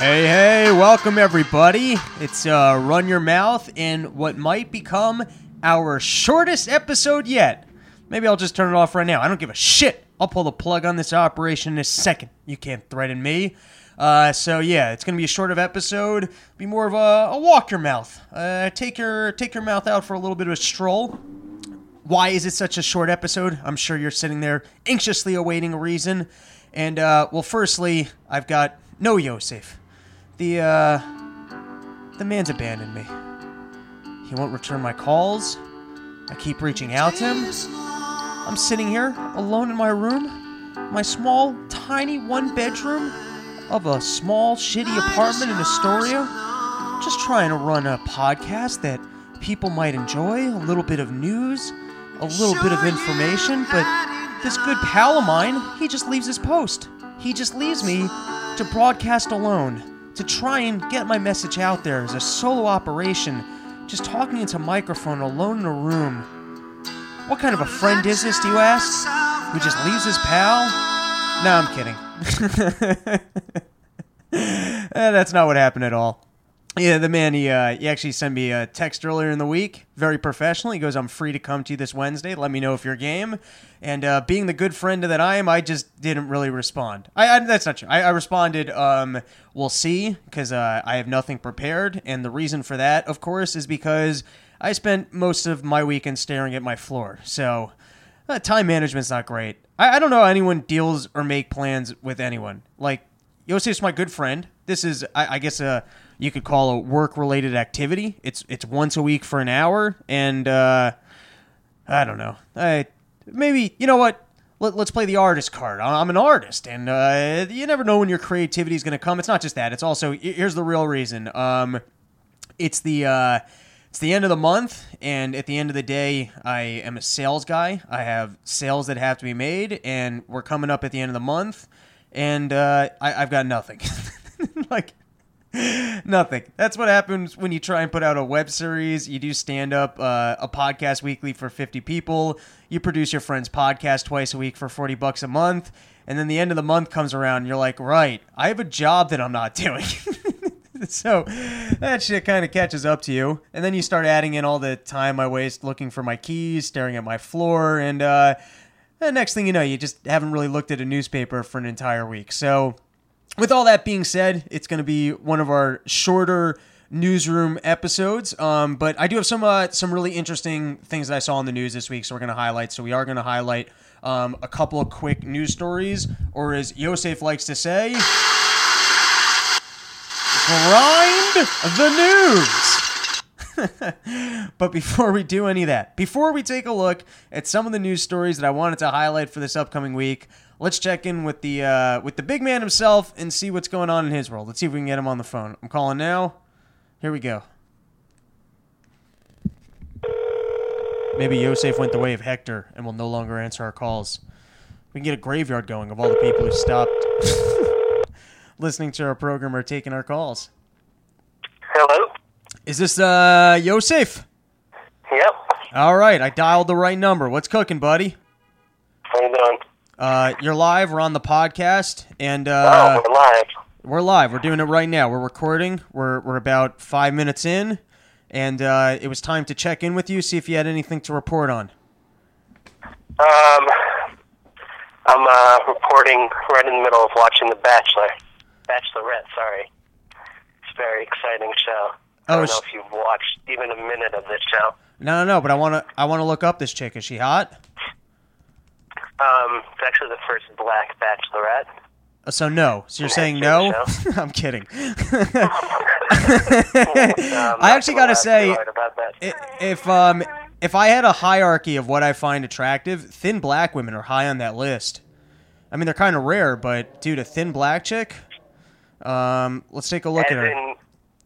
Hey, hey, welcome everybody. It's uh, Run Your Mouth in what might become our shortest episode yet. Maybe I'll just turn it off right now. I don't give a shit. I'll pull the plug on this operation in a second. You can't threaten me. Uh, so yeah, it's gonna be a short of episode. Be more of a, a walk your mouth. Uh, take your take your mouth out for a little bit of a stroll. Why is it such a short episode? I'm sure you're sitting there anxiously awaiting a reason. And uh, well, firstly, I've got no Yosef. The uh, the man's abandoned me. He won't return my calls. I keep reaching out to him. I'm sitting here alone in my room, my small, tiny one bedroom of a small, shitty apartment in Astoria, just trying to run a podcast that people might enjoy, a little bit of news, a little bit of information, but this good pal of mine, he just leaves his post. He just leaves me to broadcast alone, to try and get my message out there as a solo operation, just talking into a microphone alone in a room. What kind of a friend is this, do you ask? Who just leaves his pal? No, I'm kidding. Eh, that's not what happened at all. Yeah, the man he uh, he actually sent me a text earlier in the week, very professional. He goes, "I'm free to come to you this Wednesday. Let me know if you're game." And uh, being the good friend that I am, I just didn't really respond. I, I that's not true. I, I responded, um, "We'll see," because uh, I have nothing prepared, and the reason for that, of course, is because I spent most of my weekend staring at my floor. So uh, time management's not great. I, I don't know how anyone deals or make plans with anyone. Like Yosef's my good friend. This is, I, I guess, a you could call a work-related activity. It's it's once a week for an hour, and uh, I don't know. I maybe you know what. Let, us play the artist card. I'm an artist, and uh, you never know when your creativity is going to come. It's not just that. It's also here's the real reason. Um, it's the uh, it's the end of the month, and at the end of the day, I am a sales guy. I have sales that have to be made, and we're coming up at the end of the month, and uh, I, I've got nothing. like Nothing. That's what happens when you try and put out a web series. You do stand up, uh, a podcast weekly for 50 people. You produce your friend's podcast twice a week for 40 bucks a month. And then the end of the month comes around and you're like, right, I have a job that I'm not doing. so that shit kind of catches up to you. And then you start adding in all the time I waste looking for my keys, staring at my floor. And, uh, the next thing you know, you just haven't really looked at a newspaper for an entire week. So, with all that being said, it's going to be one of our shorter newsroom episodes. Um, but I do have some uh, some really interesting things that I saw in the news this week, so we're going to highlight. So we are going to highlight um, a couple of quick news stories, or as Yosef likes to say, grind the news. but before we do any of that, before we take a look at some of the news stories that I wanted to highlight for this upcoming week, let's check in with the uh, with the big man himself and see what's going on in his world. Let's see if we can get him on the phone. I'm calling now. Here we go. Maybe Yosef went the way of Hector and will no longer answer our calls. We can get a graveyard going of all the people who stopped listening to our program or taking our calls. Hello. Is this uh Yosef? Yep. All right, I dialed the right number. What's cooking, buddy? How you doing? Uh, you're live. We're on the podcast, and uh, oh, we're live. We're live. We're doing it right now. We're recording. We're we're about five minutes in, and uh, it was time to check in with you, see if you had anything to report on. Um, I'm uh, reporting right in the middle of watching The Bachelor, Bachelorette. Sorry, it's a very exciting show. I Oh, don't know if you've watched even a minute of this show. No, no, no. But I want to I want to look up this chick. Is she hot? Um, it's actually the first black Bachelorette. Uh, So no. So you're saying no? I'm kidding. Um, I actually got to say, too worried about that. i- if um if I had a hierarchy of what I find attractive, thin black women are high on that list. I mean, they're kind of rare, but dude, a thin black chick. Um, let's take a look as at her. in,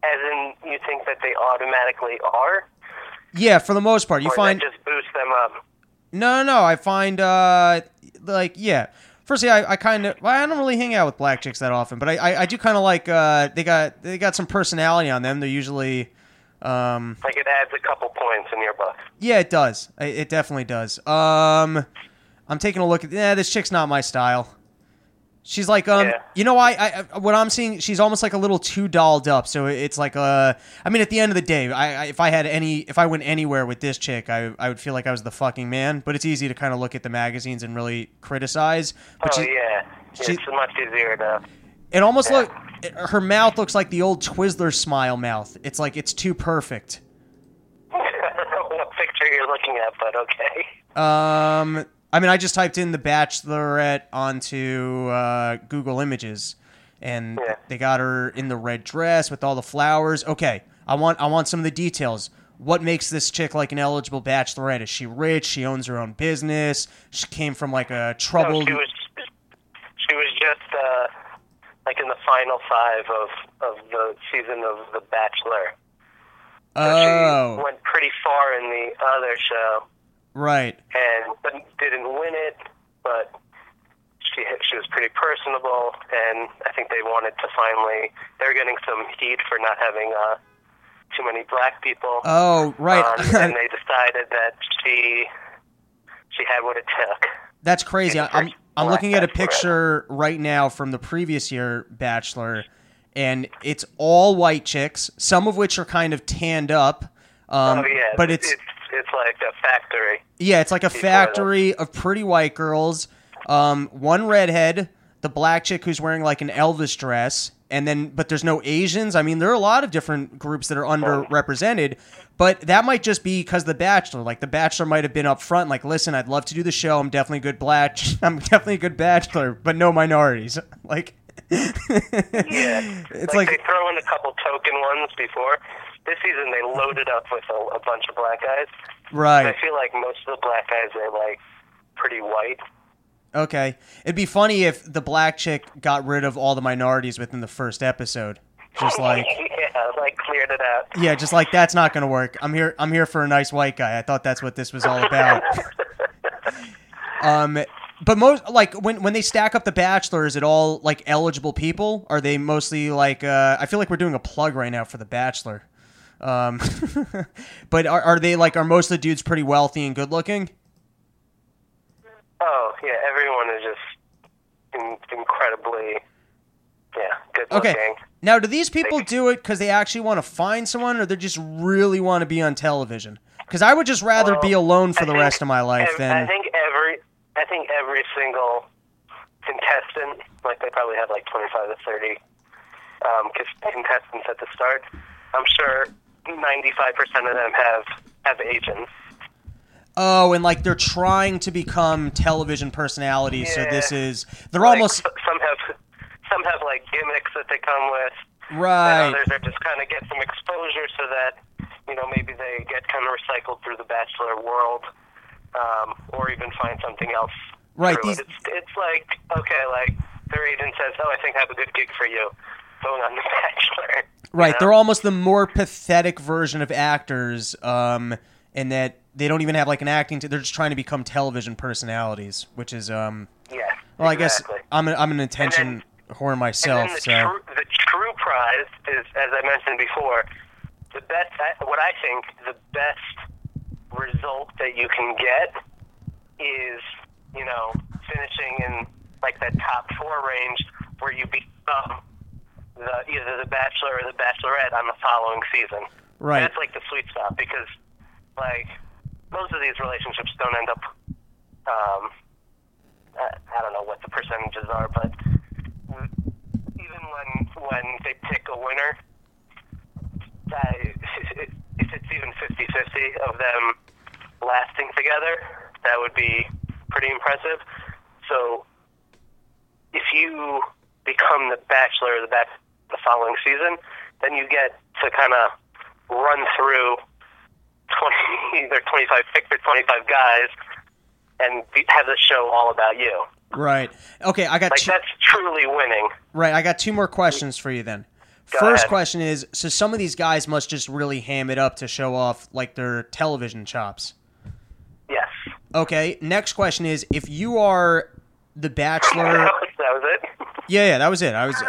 as in, you think that they automatically are, Yeah, for the most part, you or find just boost them up? No, no, no. I find uh like yeah. Firstly, I, I kind of well, I don't really hang out with black chicks that often, but I I, I do kind of like uh they got they got some personality on them. They're usually um Like it adds a couple points in your book. yeah, it does. It, it definitely does. Um I'm taking a look at yeah, this chick's not my style. She's like, um, Yeah. you know, I, I, what I'm seeing, she's almost like a little too dolled up. So it's like, uh, I mean, at the end of the day, I, I if I had any, if I went anywhere with this chick, I, I would feel like I was the fucking man. But it's easy to kind of look at the magazines and really criticize. But oh she, yeah, she- it's much easier to. it almost look, it- her mouth looks like the old Twizzler smile mouth. It's like it's too perfect. I don't know what picture you're looking at, but okay. Um, I mean, I just typed in the Bachelorette onto uh, Google Images, and Yeah. they got her in the red dress with all the flowers. Okay, I want I want some of the details. What makes this chick like an eligible bachelorette? Is she rich? She owns her own business. She came from like a No, troubled. she was she was just uh, like in the final five of of the season of The Bachelor. So oh, she went pretty far in the other show, right. and but didn't win it. But she she was pretty personable, and I think they wanted to finally. They were getting some heat for not having uh, too many black people. Oh, right. on, and they decided that she she had what it took. That's crazy. I'm I'm looking at a picture right now from the previous year Bachelor, and it's all white chicks, some of which are kind of tanned up. Um, oh yeah, but it's, it's it's like a factory. yeah, it's like a factory of pretty white girls. Um, one redhead, the black chick who's wearing like an Elvis dress, and then but there's no Asians. I mean, there are a lot of different groups that are underrepresented, but that might just be because the Bachelor, like the Bachelor, might have been up front, like, listen, I'd love to do the show. I'm definitely a good black. I'm definitely a good Bachelor, but no minorities. Like, Yeah, it's like, like, they throw in a couple token ones before. This season they loaded up with a, a bunch of black guys. right. I feel like most of the black guys are like pretty white. Okay. It'd be funny if the black chick got rid of all the minorities within the first episode. Just like yeah, like cleared it out. yeah, just like that's not going to work. I'm here I'm here for a nice white guy. I thought that's what this was all about. um but most like when when they stack up the bachelor is it all like eligible people? Are they mostly like uh I feel like we're doing a plug right now for the bachelor. Um but are are they like are most of the dudes pretty wealthy and good looking? Oh yeah, everyone is just in, incredibly yeah good looking. Okay. Now, do these people do it because they actually want to find someone, or they just really want to be on television? Because I would just rather Well, be alone for I the think rest of my life ev- than. I think every I think every single contestant, like they probably have like twenty five to thirty um, contestants at the start. I'm sure ninety five percent of them have have agents. oh, and like they're trying to become television personalities. So this is they're Like, almost some have some have like gimmicks that they come with. And right. others are just kind of get some exposure so that you know maybe they get kind of recycled through the bachelor world, um, or even find something else. Right, these- it. It's, it's like okay, like their agent says, "Oh, I think I have a good gig for you." On the Bachelor. Right, know? they're almost the more pathetic version of actors, um, in that they don't even have like an acting. T- they're just trying to become television personalities, which is um. yeah. Well, I guess I'm an, I'm an attention whore And myself. then the, so true, the true prize is, as I mentioned before, the best. What I think the best result that you can get is, you know, finishing in like that top four range where you become the either the Bachelor or the Bachelorette on the following season. right. That's like the sweet spot because, like, most of these relationships don't end up. Um, I, don't know what the percentages are, but even when when they pick a winner, that if it's even 50-50 of them lasting together, that would be pretty impressive. So, if you become the Bachelor or the back the following season, then you get to kind of run through 20, either 25, pick your 25 guys and be, have the show all about you. Right. Okay, I got Like, two, that's truly winning. right. I got two more questions for you then. Go First ahead. question is: so some of these guys must just really ham it up to show off like their television chops. Yes. Okay. Next question is: if you are the Bachelor, that was it. Yeah, yeah, that was it. I was.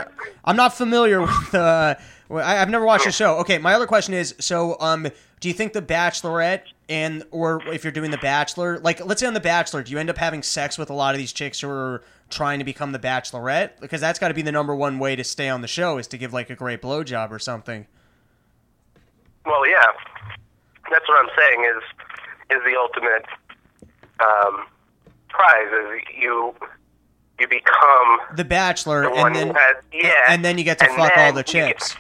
I'm not familiar with. Uh, I, I've never watched the show. Okay, my other question is: so, um, do you think the Bachelorette and or if you're doing the Bachelor, like let's say on the Bachelor, do you end up having sex with a lot of these chicks who are trying to become the Bachelorette? Because that's got to be the number one way to stay on the show is to give like a great blowjob or something. Well, yeah, that's what I'm saying is is the ultimate um, prize is you you become The Bachelor, the and then has yeah, and then you get to fuck all the get- chicks.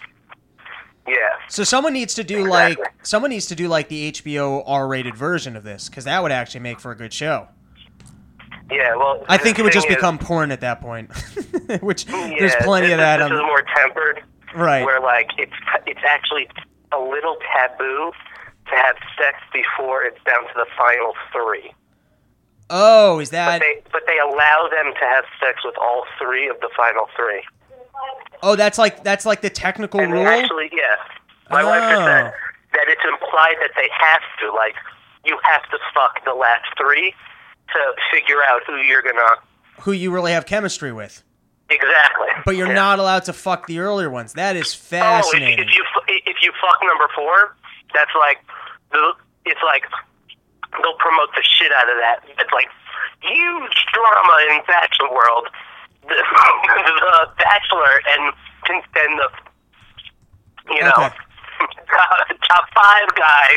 yeah, So someone needs to do Exactly. like someone needs to do like the HBO R-rated version of this because that would actually make for a good show. yeah. Well, I think it would just is- become porn at that point, which yeah, there's plenty this, of that. This On, is more tempered, right. where like it's it's actually a little taboo to have sex before it's down to the final three. Oh, is But that? they but they allow them to have sex with all three of the final three. Oh, that's like that's like the technical And rule. actually, yeah, my wife just said Oh. that it's implied that they have to, like, you have to fuck the last three to figure out who you're gonna. Who you really have chemistry with, Exactly. but you're Yeah. not allowed to fuck the earlier ones. That is Oh, if, fascinating. if you if you fuck number four, that's like the it's like they'll promote the shit out of that. It's like huge drama in Bachelor world. The, the Bachelor and and the you know Okay. top five guy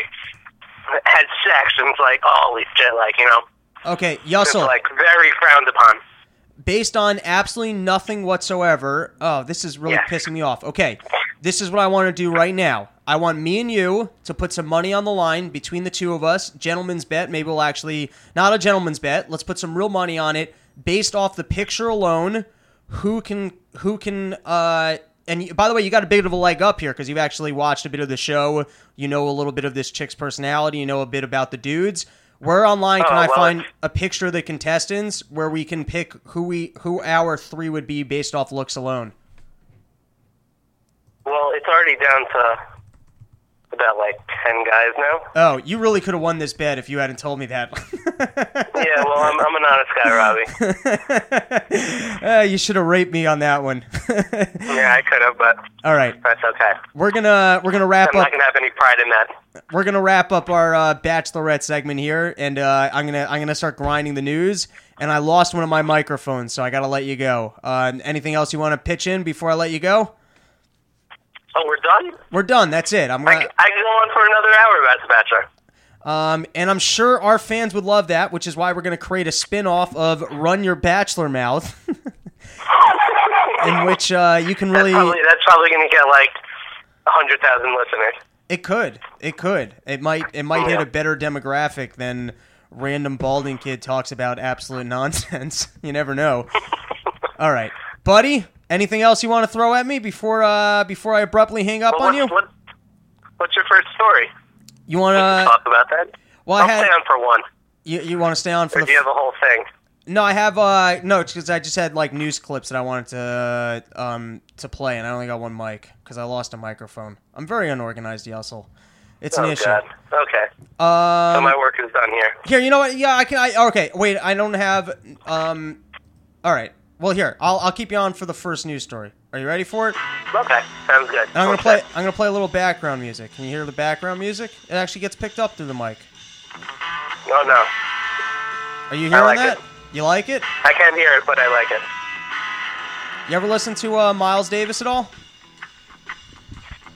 had sex and it's like holy shit, like you know okay, Yussel, like very frowned upon. based on absolutely nothing whatsoever. Oh, this is really Yeah. pissing me off. Okay, this is what I want to do right now. I want me and you to put some money on the line between the two of us. Gentleman's bet. Maybe we'll actually not a gentleman's bet. Let's put some real money on it based off the picture alone. Who can who can uh and by the way, you got a bit of a leg up here because you've actually watched a bit of the show. You know a little bit of this chick's personality. You know a bit about the dudes. Where online can Oh, I well, find a picture of the contestants where we can pick who we who our three would be based off looks alone? Well, it's already down to about like ten guys now. Oh, you really could have won this bet if you hadn't told me that. Yeah, well, I'm, I'm an honest guy, Robbie. uh, you should have raped me on that one. Yeah, I could have, but All right, that's okay. we're gonna we're gonna wrap I'm up. not gonna have any pride in that. We're gonna wrap up our uh, bachelorette segment here, and uh, I'm gonna I'm gonna start grinding the news. And I lost one of my microphones, so I gotta let you go. Uh, anything else you want to pitch in before I let you go? Oh, we're done. We're done. That's it. I'm I, gonna. c- I can go on for another hour about the Bachelor. Um, and I'm sure our fans would love that, which is why we're going to create a spin off of Run Your Bachelor Mouth, in which uh, you can really. Probably, that's probably gonna get like a hundred thousand listeners. It could. It could. It might. It might hit a better demographic than random balding kid talks about absolute nonsense. you never know. All right, buddy. Anything else you want to throw at me before uh, before I abruptly hang up Well, on you? what's, what, what's your first story? You want to? talk about that. Well, I I'll had. stay on for one. You, you want to stay on for Or the? do you have a whole thing? No, I have uh no, because I just had like news clips that I wanted to um to play, and I only got one mic because I lost a microphone. I'm very unorganized, Yussel. It's an oh issue. God. Okay. so Um, my work is done here. here, you know what? Yeah, I can. I okay. Wait, I don't have. Um, all right. Well, here, I'll I'll keep you on for the first news story. Are you ready for it? Okay. Sounds good. And I'm gonna Okay. play. I'm gonna play a little background music. Can you hear the background music? It actually gets picked up through the mic. Oh no, Are you hearing like that? it. You like it? I can't hear it, but I like it. You ever listen to uh, Miles Davis at all?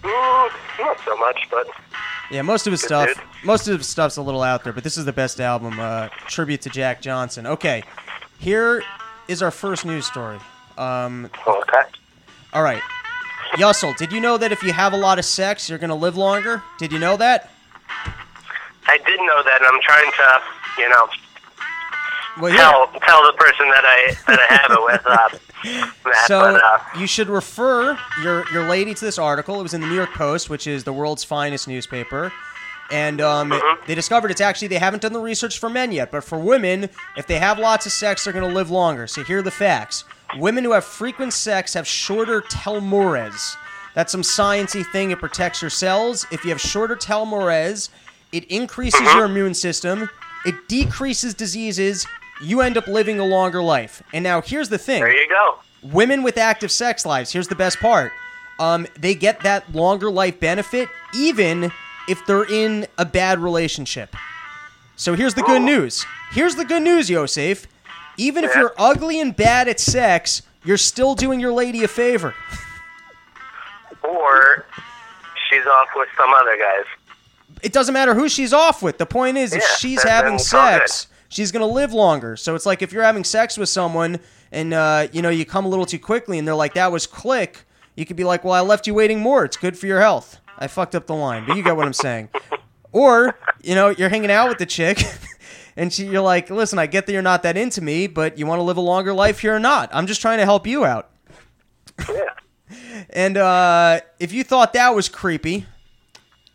Mm, not so much, but Yeah, most of his stuff, dude. most of his stuff's a little out there, but this is the best album. Uh, tribute to Jack Johnson. Okay, here is our first news story. Um, okay. all right, Yussel, did you know that if you have a lot of sex, you're gonna live longer? Did you know that? I did know that, and I'm trying to, you know, Well, here. tell tell the person that I that I have it with uh, that. So but uh, you should refer your your lady to this article. It was in the New York Post, which is the world's finest newspaper. And um, Mhm. they discovered it's actually they haven't done the research for men yet, but for women, if they have lots of sex, they're going to live longer. So here are the facts: women who have frequent sex have shorter telomeres. That's some sciencey thing. It protects your cells. If you have shorter telomeres, it increases your immune system. It decreases diseases. You end up living a longer life. And now here's the thing: there you go. women with active sex lives here's the best part um, they get that longer life benefit even if they're in a bad relationship so here's the good news here's the good news yosef even if you're ugly and bad at sex, you're still doing your lady a favor. Or she's off with some other guys. It doesn't matter who she's off with. The point is, if Yeah, she's then- having then it's all sex, she's gonna live longer. So it's like if you're having sex with someone and uh, you know you come a little too quickly, and they're like, "That was quick." You could be like, "Well, I left you waiting more. It's good for your health." I fucked up the line, but you get what I'm saying. Or you know, you're hanging out with the chick. And she, you're like, listen, I get that you're not that into me, but you want to live a longer life here or not? I'm just trying to help you out. Yeah. And uh, if you thought that was creepy,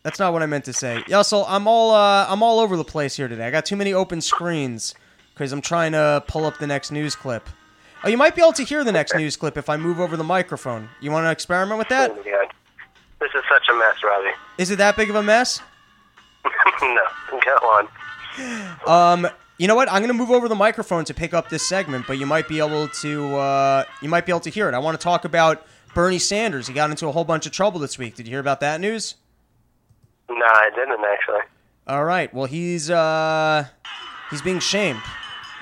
that's not what I meant to say. Yeah, so I'm all uh, I'm all over the place here today. I got too many open screens because I'm trying to pull up the next news clip. Oh, you might be able to hear the next news clip if I move over the microphone. You want to experiment with that? God. This is such a mess, Robbie. Is it that big of a mess? no, go on. Um, you know what? I'm gonna move over the microphone to pick up this segment, but you might be able to uh, you might be able to hear it. I want to talk about Bernie Sanders. He got into a whole bunch of trouble this week. Did you hear about that news? No, I didn't actually. All right. Well, he's uh, he's being shamed.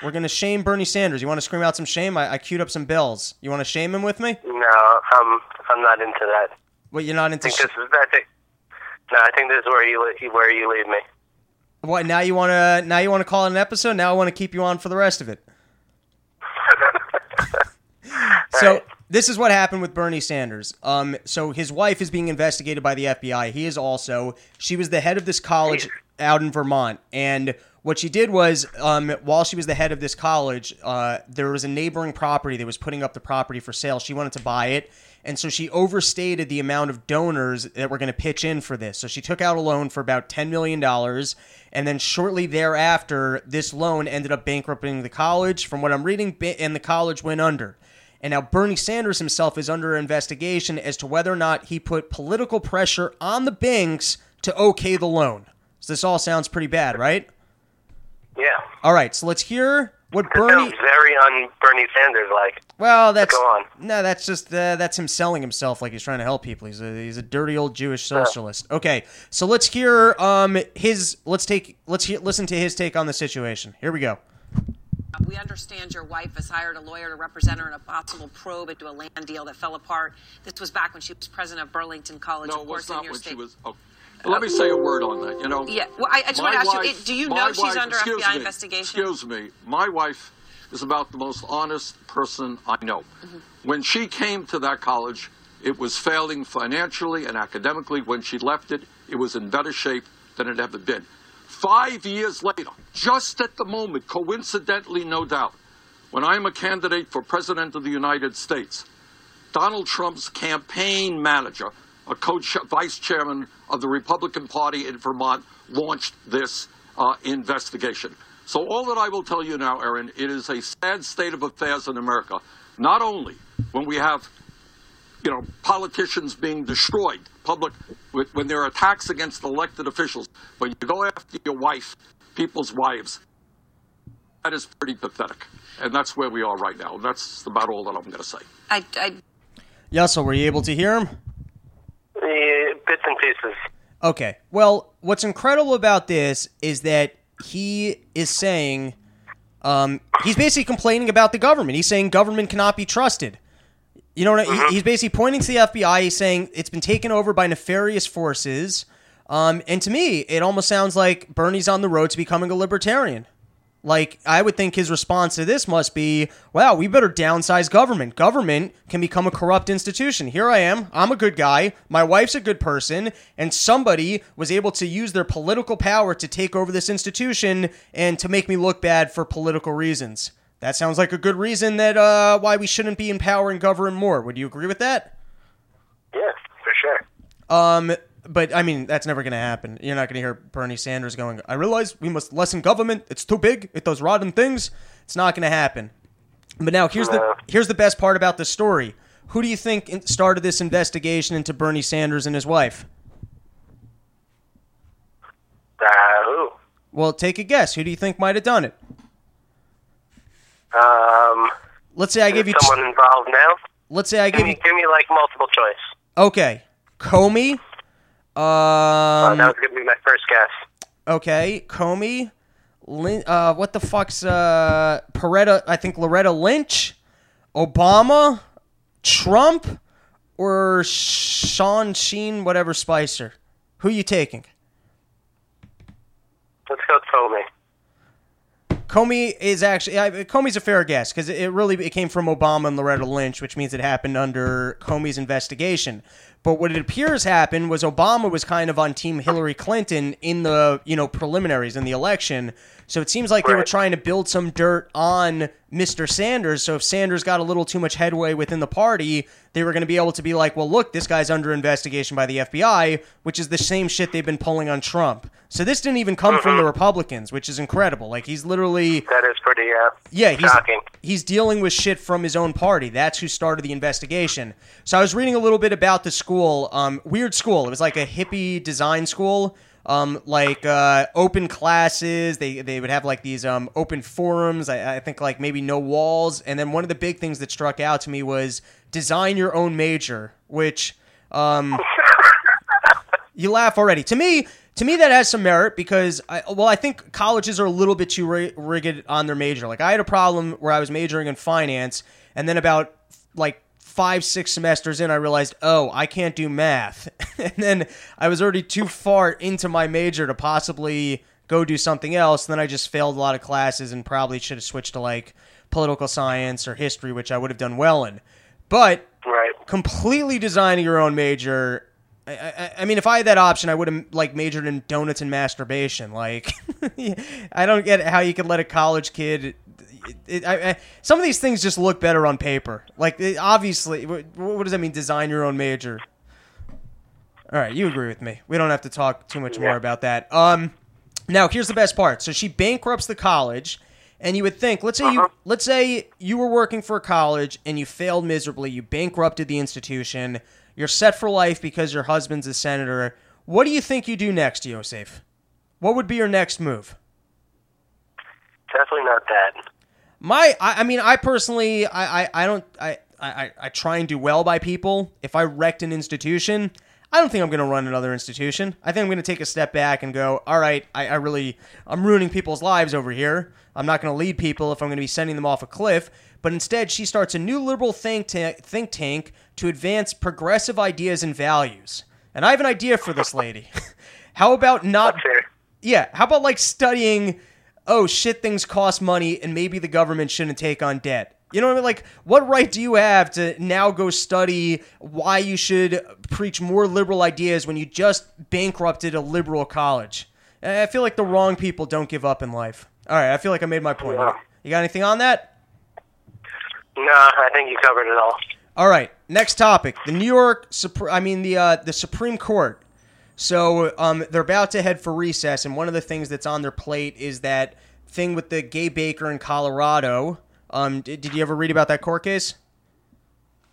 We're gonna shame Bernie Sanders. You want to scream out some shame? I, I queued up some bells. You want to shame him with me? No, I'm I'm not into that. Well, you're not into. I Sh- this is I think. No, I think this is where you where you leave me. what now? You want to now you want to call it an episode? Now I want to keep you on for the rest of it. So Alright. this is what happened with Bernie Sanders. Um, so his wife is being investigated by the FBI. He is also. She was the head of this college out in Vermont, and what she did was, um, while she was the head of this college, uh, there was a neighboring property that was putting up the property for sale. She wanted to buy it. And so she overstated the amount of donors that were going to pitch in for this. So she took out a loan for about $10 million. And then shortly thereafter, this loan ended up bankrupting the college. From what I'm reading, and the college went under. And now Bernie Sanders himself is under investigation as to whether or not he put political pressure on the banks to okay the loan. So this all sounds pretty bad, right? Yeah. All right, so let's hear what This Bernie. sounds very un Bernie Sanders like. Well, that's Go on. no, that's just uh, that's him selling himself like he's trying to help people. He's a he's a dirty old Jewish socialist. Okay, so let's hear um his let's take let's hear, listen to his take on the situation. Here we go. We understand your wife has hired a lawyer to represent her in a possible probe into a land deal that fell apart. This was back when she was president of Burlington College, No, of it was course, in not your when state. she was. Oh. Let me say a word on that. You know. Yeah, well, I, I just want to ask you: wife- it- Do you know she's wife- under FBI me, investigation? Excuse me. My wife is about the most honest person I know. Mm-hmm. When she came to that college, it was failing financially and academically. When she left it, it was in better shape than it ever been. Five years later, just at the moment, coincidentally, no doubt, when I'm a candidate for President of the United States, Donald Trump's campaign manager, a co vice chairman of the Republican Party in Vermont, launched this uh, investigation. So, all that I will tell you now, Aaron, it is a sad state of affairs in America. Not only when we have, you know, politicians being destroyed, public, when there are attacks against elected officials, when you go after your wife, people's wives, that is pretty pathetic. And that's where we are right now. That's about all that I'm going to say. I, I, Yussel, were you able to hear him? Bits and pieces. Okay. Well, what's incredible about this is that he is saying um, he's basically complaining about the government. He's saying government cannot be trusted. You know, what I- he- he's basically pointing to the FBI. He's saying it's been taken over by nefarious forces. Um, and to me, it almost sounds like Bernie's on the road to becoming a libertarian. Like, I would think his response to this must be, wow, we better downsize government. Government can become a corrupt institution. Here I am. I'm a good guy. My wife's a good person. And somebody was able to use their political power to take over this institution and to make me look bad for political reasons. That sounds like a good reason that uh, why we shouldn't be empowering government more. Would you agree with that? Yeah, for sure. Um, but I mean, that's never going to happen. You're not going to hear Bernie Sanders going, I realize we must lessen government. It's too big. It does rotten things. It's not going to happen. But now here's the here's the best part about the story. Who do you think started this investigation into Bernie Sanders and his wife? Uh, who? Well, take a guess. Who do you think might have done it? Um, Let's say I give you. T- someone involved now. let's say I Give give me, you. give me like multiple choice. Okay, Comey. Uh, Um. that was gonna be my first guess. Okay, Comey, Lin, uh, what the fuck's uh, Peretta? I think Loretta Lynch, Obama, Trump, or Sean Sheen, whatever Spicer. Who you taking? Let's go Comey. Comey is actually I, Comey's a fair guess because it really it came from Obama and Loretta Lynch, which means it happened under Comey's investigation. But what it appears happened was Obama was kind of on Team Hillary Clinton in the you know preliminaries in the election. So it seems like they were trying to build some dirt on Mr. Sanders. So if Sanders got a little too much headway within the party, they were going to be able to be like, well, look, this guy's under investigation by the FBI, which is the same shit they've been pulling on Trump. So this didn't even come from the Republicans, which is incredible. Like he's literally That is pretty uh, yeah, he's shocking. he's dealing with shit from his own party. That's who started the investigation. So I was reading a little bit about the school. Um, weird school. It was like a hippie design school. Um, like uh, open classes. They they would have like these um, open forums. I, I think like maybe no walls. And then one of the big things that struck out to me was design your own major, which um, you laugh already. To me, to me that has some merit because I well, I think colleges are a little bit too rigid on their major. Like I had a problem where I was majoring in finance, and then about like five six semesters in, I realized, oh, I can't do math, and then I was already too far into my major to possibly go do something else. then I just failed a lot of classes and probably should have switched to like political science or history, which I would have done well in. But Right. completely designing your own major. I, I, I mean, if I had that option, I would have like majored in donuts and masturbation. Like, I don't get how you could let a college kid. It, I, I, some of these things just look better on paper. Like, it, obviously, what, what does that mean? Design your own major. All right, you agree with me. We don't have to talk too much more about that. Um, now here's the best part. So she bankrupts the college, and you would think, let's say you let's say you were working for a college and you failed miserably, you bankrupted the institution, you're set for life because your husband's a senator. What do you think you do next, Yosef? What would be your next move? Definitely not that. My, I, I mean, I personally, I, I, I don't, I, I, I try and do well by people. If I wrecked an institution, I don't think I'm going to run another institution. I think I'm going to take a step back and go, all right, I, I really, I'm ruining people's lives over here. I'm not going to lead people if I'm going to be sending them off a cliff. But instead, she starts a new liberal think tank, think tank to advance progressive ideas and values. And I have an idea for this lady. How about not yeah, how about like studying oh shit things cost money and maybe the government shouldn't take on debt. You know what I mean? Like, what right do you have to now go study why you should preach more liberal ideas when you just bankrupted a liberal college? I feel like the wrong people don't give up in life. All right, I feel like I made my point. You got anything on that? No, I think you covered it all. All right, next topic: the New York, I mean the uh, the Supreme Court. So um, they're about to head for recess, and one of the things that's on their plate is that thing with the gay baker in Colorado. Um, did, did you ever read about that court case?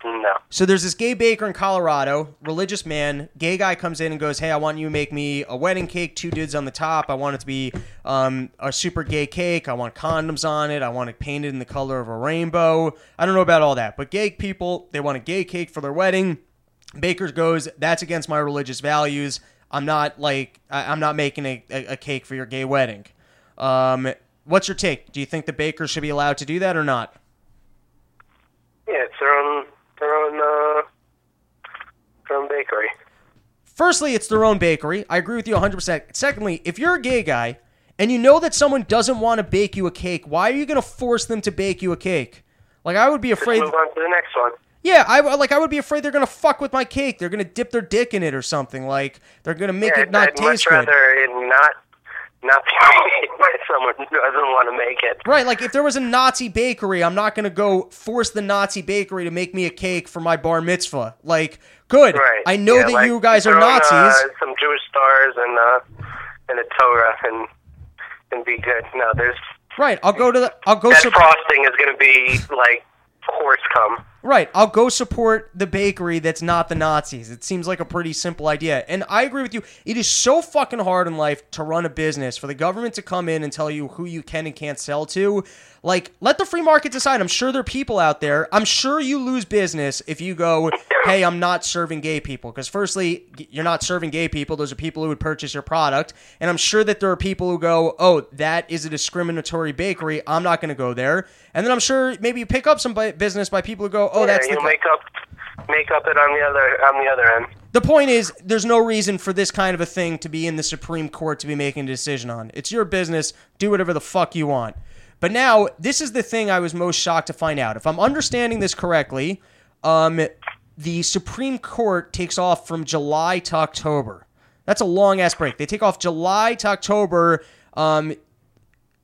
No. So there's this gay baker in Colorado, religious man. Gay guy comes in and goes, "Hey, I want you to make me a wedding cake, two dudes on the top. I want it to be um, a super gay cake. I want condoms on it. I want it painted in the color of a rainbow. I don't know about all that, but gay people they want a gay cake for their wedding. Baker goes, "That's against my religious values. I'm not like I- I'm not making a, a, a cake for your gay wedding." Um, what's your take? Do you think the bakers should be allowed to do that or not? Yeah, it's their own their own uh, their own bakery. Firstly, it's their own bakery. I agree with you 100%. Secondly, if you're a gay guy and you know that someone doesn't want to bake you a cake, why are you going to force them to bake you a cake? Like I would be Let's afraid move on to the next one. Yeah, I like I would be afraid they're going to fuck with my cake. They're going to dip their dick in it or something. Like they're going to make yeah, it not I'd taste much good. rather it not not be made by someone who doesn't want to make it. Right, like if there was a Nazi bakery, I'm not going to go force the Nazi bakery to make me a cake for my bar mitzvah. Like, good. Right. I know Yeah, that like, you guys are Nazis. Uh, some Jewish stars and uh, and a Torah and and be good. No, there's right, I'll go to the I'll go that sup- frosting is going to be like horse cum. Right. I'll go support the bakery that's not the Nazis. It seems like a pretty simple idea. And I agree with you. It is so fucking hard in life to run a business for the government to come in and tell you who you can and can't sell to. Like, let the free market decide. I'm sure there are people out there. I'm sure you lose business if you go, hey, I'm not serving gay people. Because, firstly, you're not serving gay people. Those are people who would purchase your product. And I'm sure that there are people who go, oh, that is a discriminatory bakery. I'm not going to go there. And then I'm sure maybe you pick up some business by people who go, oh, yeah, that's you the. make up make up it on the other on the other end. The point is, there's no reason for this kind of a thing to be in the Supreme Court to be making a decision on. It's your business. Do whatever the fuck you want. But now, this is the thing I was most shocked to find out. If I'm understanding this correctly, um, the Supreme Court takes off from July to October. That's a long ass break. They take off July to October. Um,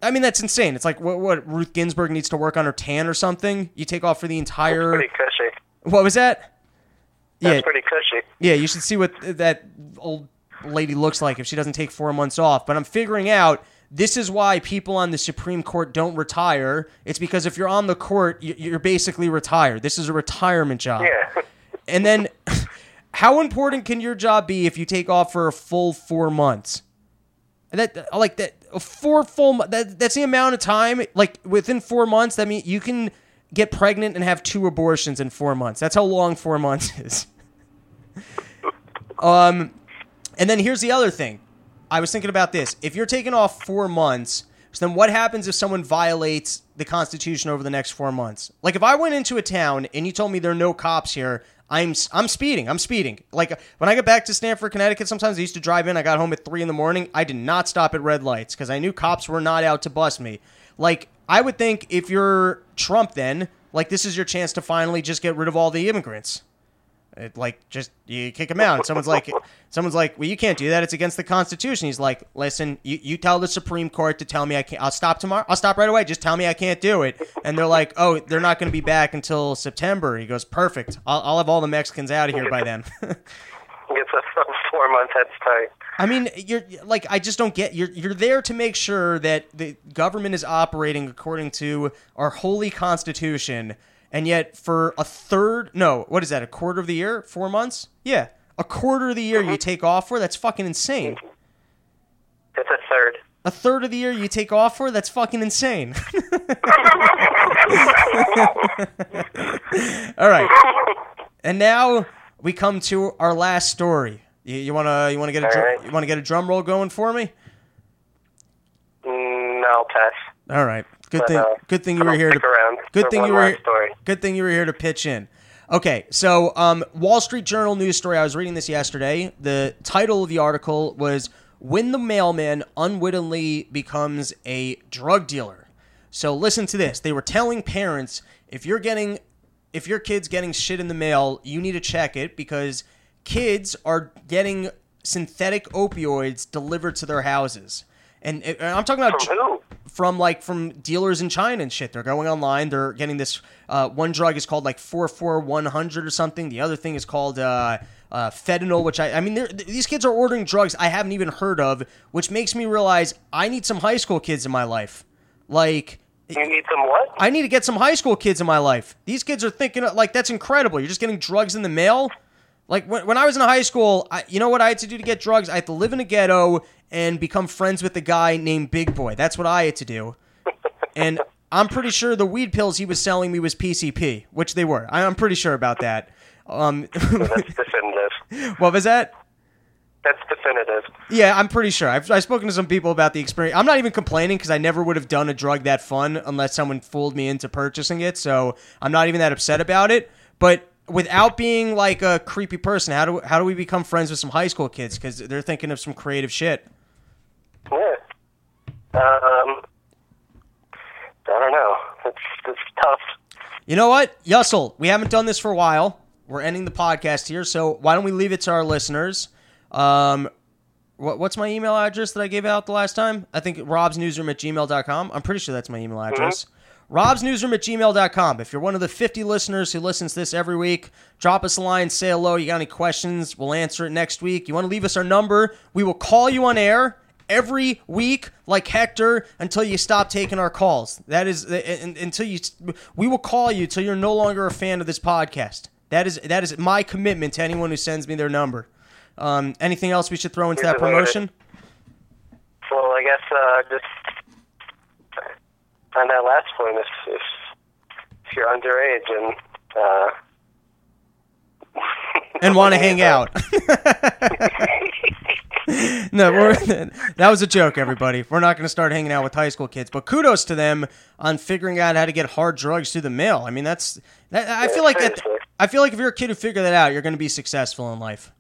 I mean, that's insane. It's like what, what Ruth Ginsburg needs to work on her tan or something. You take off for the entire. Pretty cushy. What was that? That's yeah, pretty cushy. yeah, you should see what that old lady looks like if she doesn't take four months off. But I'm figuring out this is why people on the Supreme Court don't retire. It's because if you're on the court, you're basically retired. This is a retirement job. Yeah. And then, how important can your job be if you take off for a full four months? And that, like that, four full. That that's the amount of time. Like within four months, that means you can get pregnant and have two abortions in four months. That's how long four months is. Um, and then here's the other thing. I was thinking about this. If you're taking off four months, so then what happens if someone violates the Constitution over the next four months? Like if I went into a town and you told me there are no cops here, I'm I'm speeding. I'm speeding. Like when I get back to Stamford, Connecticut, sometimes I used to drive in. I got home at three in the morning. I did not stop at red lights because I knew cops were not out to bust me. Like I would think if you're Trump, then like this is your chance to finally just get rid of all the immigrants. It, like just you kick him out. And someone's like, someone's like, well, you can't do that. It's against the Constitution. He's like, listen, you, you tell the Supreme Court to tell me I can't. I'll stop tomorrow. I'll stop right away. Just tell me I can't do it. And they're like, oh, they're not going to be back until September. He goes, perfect. I'll, I'll have all the Mexicans out of here by then. Gets a four month head start. I mean, you're like, I just don't get. You're you're there to make sure that the government is operating according to our holy Constitution, and yet for a third, no, what is that? A quarter of the year, four months? Yeah, a quarter of the year you take off for. That's fucking insane. It's a third. A third of the year you take off for. That's fucking insane. All right, and now we come to our last story. You, you wanna you wanna get a dr- right. you wanna get a drum roll going for me? Mm, No, pass. All right. Good But, thing. uh, good thing you were here to. around Good thing you were. story. Good thing you were here to pitch in. Okay, so um, Wall Street Journal news story. I was reading this yesterday. The title of the article was "When the Mailman Unwittingly Becomes a Drug Dealer." So listen to this. They were telling parents if you're getting, if your kid's getting shit in the mail, you need to check it because kids are getting synthetic opioids delivered to their houses. And, and I'm talking about From who? From like from dealers in China and shit. They're going online. They're getting this. Uh, one drug is called like four four one hundred or something. The other thing is called uh, uh, fentanyl, which I I mean these kids are ordering drugs I haven't even heard of, which makes me realize I need some high school kids in my life. Like You need some what? I need to get some high school kids in my life. These kids are thinking like that's incredible. You're just getting drugs in the mail. Like when, when I was in high school, I, you know what I had to do to get drugs? I had to live in a ghetto and become friends with a guy named Big Boy. That's what I had to do. And I'm pretty sure the weed pills he was selling me was PCP, which they were. I- I'm pretty sure about that. Um, That's definitive. what was that? That's definitive. Yeah, I'm pretty sure. I've, I've spoken to some people about the experience. I'm not even complaining because I never would have done a drug that fun unless someone fooled me into purchasing it. So I'm not even that upset about it. But without being like a creepy person, how do how do we become friends with some high school kids because they're thinking of some creative shit? Yeah. Um. I don't know. It's it's tough. You know what, Yussel? We haven't done this for a while. We're ending the podcast here, so why don't we leave it to our listeners? Um, what, what's my email address that I gave out the last time? I think robsnewsroom at gmail.com. I'm pretty sure that's my email address. Robsnewsroom at gmail.com. If you're one of the 50 listeners who listens to this every week, drop us a line, say hello. You got any questions? We'll answer it next week. You want to leave us our number? We will call you on air every week like Hector until you stop taking our calls. That is until you we will call you till you're no longer a fan of this podcast. That is that is my commitment to anyone who sends me their number. Um, anything else we should throw into that promotion? Well, I guess uh, just on that last point, if if, if you're underage and uh, and want to hang out. no, we're, that was a joke, everybody. We're not going to start hanging out with high school kids, but kudos to them on figuring out how to get hard drugs through the mail. I mean, that's that, I feel like that. I feel like if you're a kid who figured that out, you're going to be successful in life.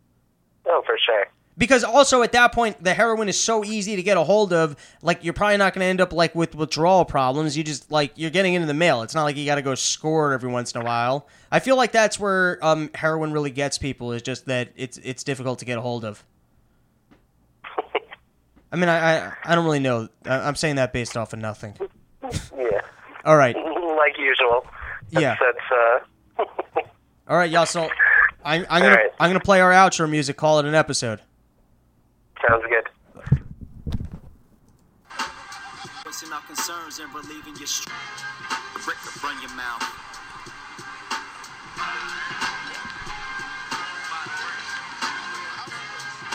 Oh, for sure. Because also at that point, the heroin is so easy to get a hold of. Like you're probably not going to end up like with withdrawal problems. You just like you're getting into the mail. It's not like you got to go score every once in a while. I feel like that's where um, heroin really gets people. Is just that it's it's difficult to get a hold of. I mean, I I, I don't really know. I, I'm saying that based off of nothing. Yeah. All right, Like usual. That's, Yeah. That's uh. all right, y'all. So I'm I'm gonna right. I'm gonna play our outro music. Call it an episode. Sounds good. Voicing our concerns and relieving your run your mouth.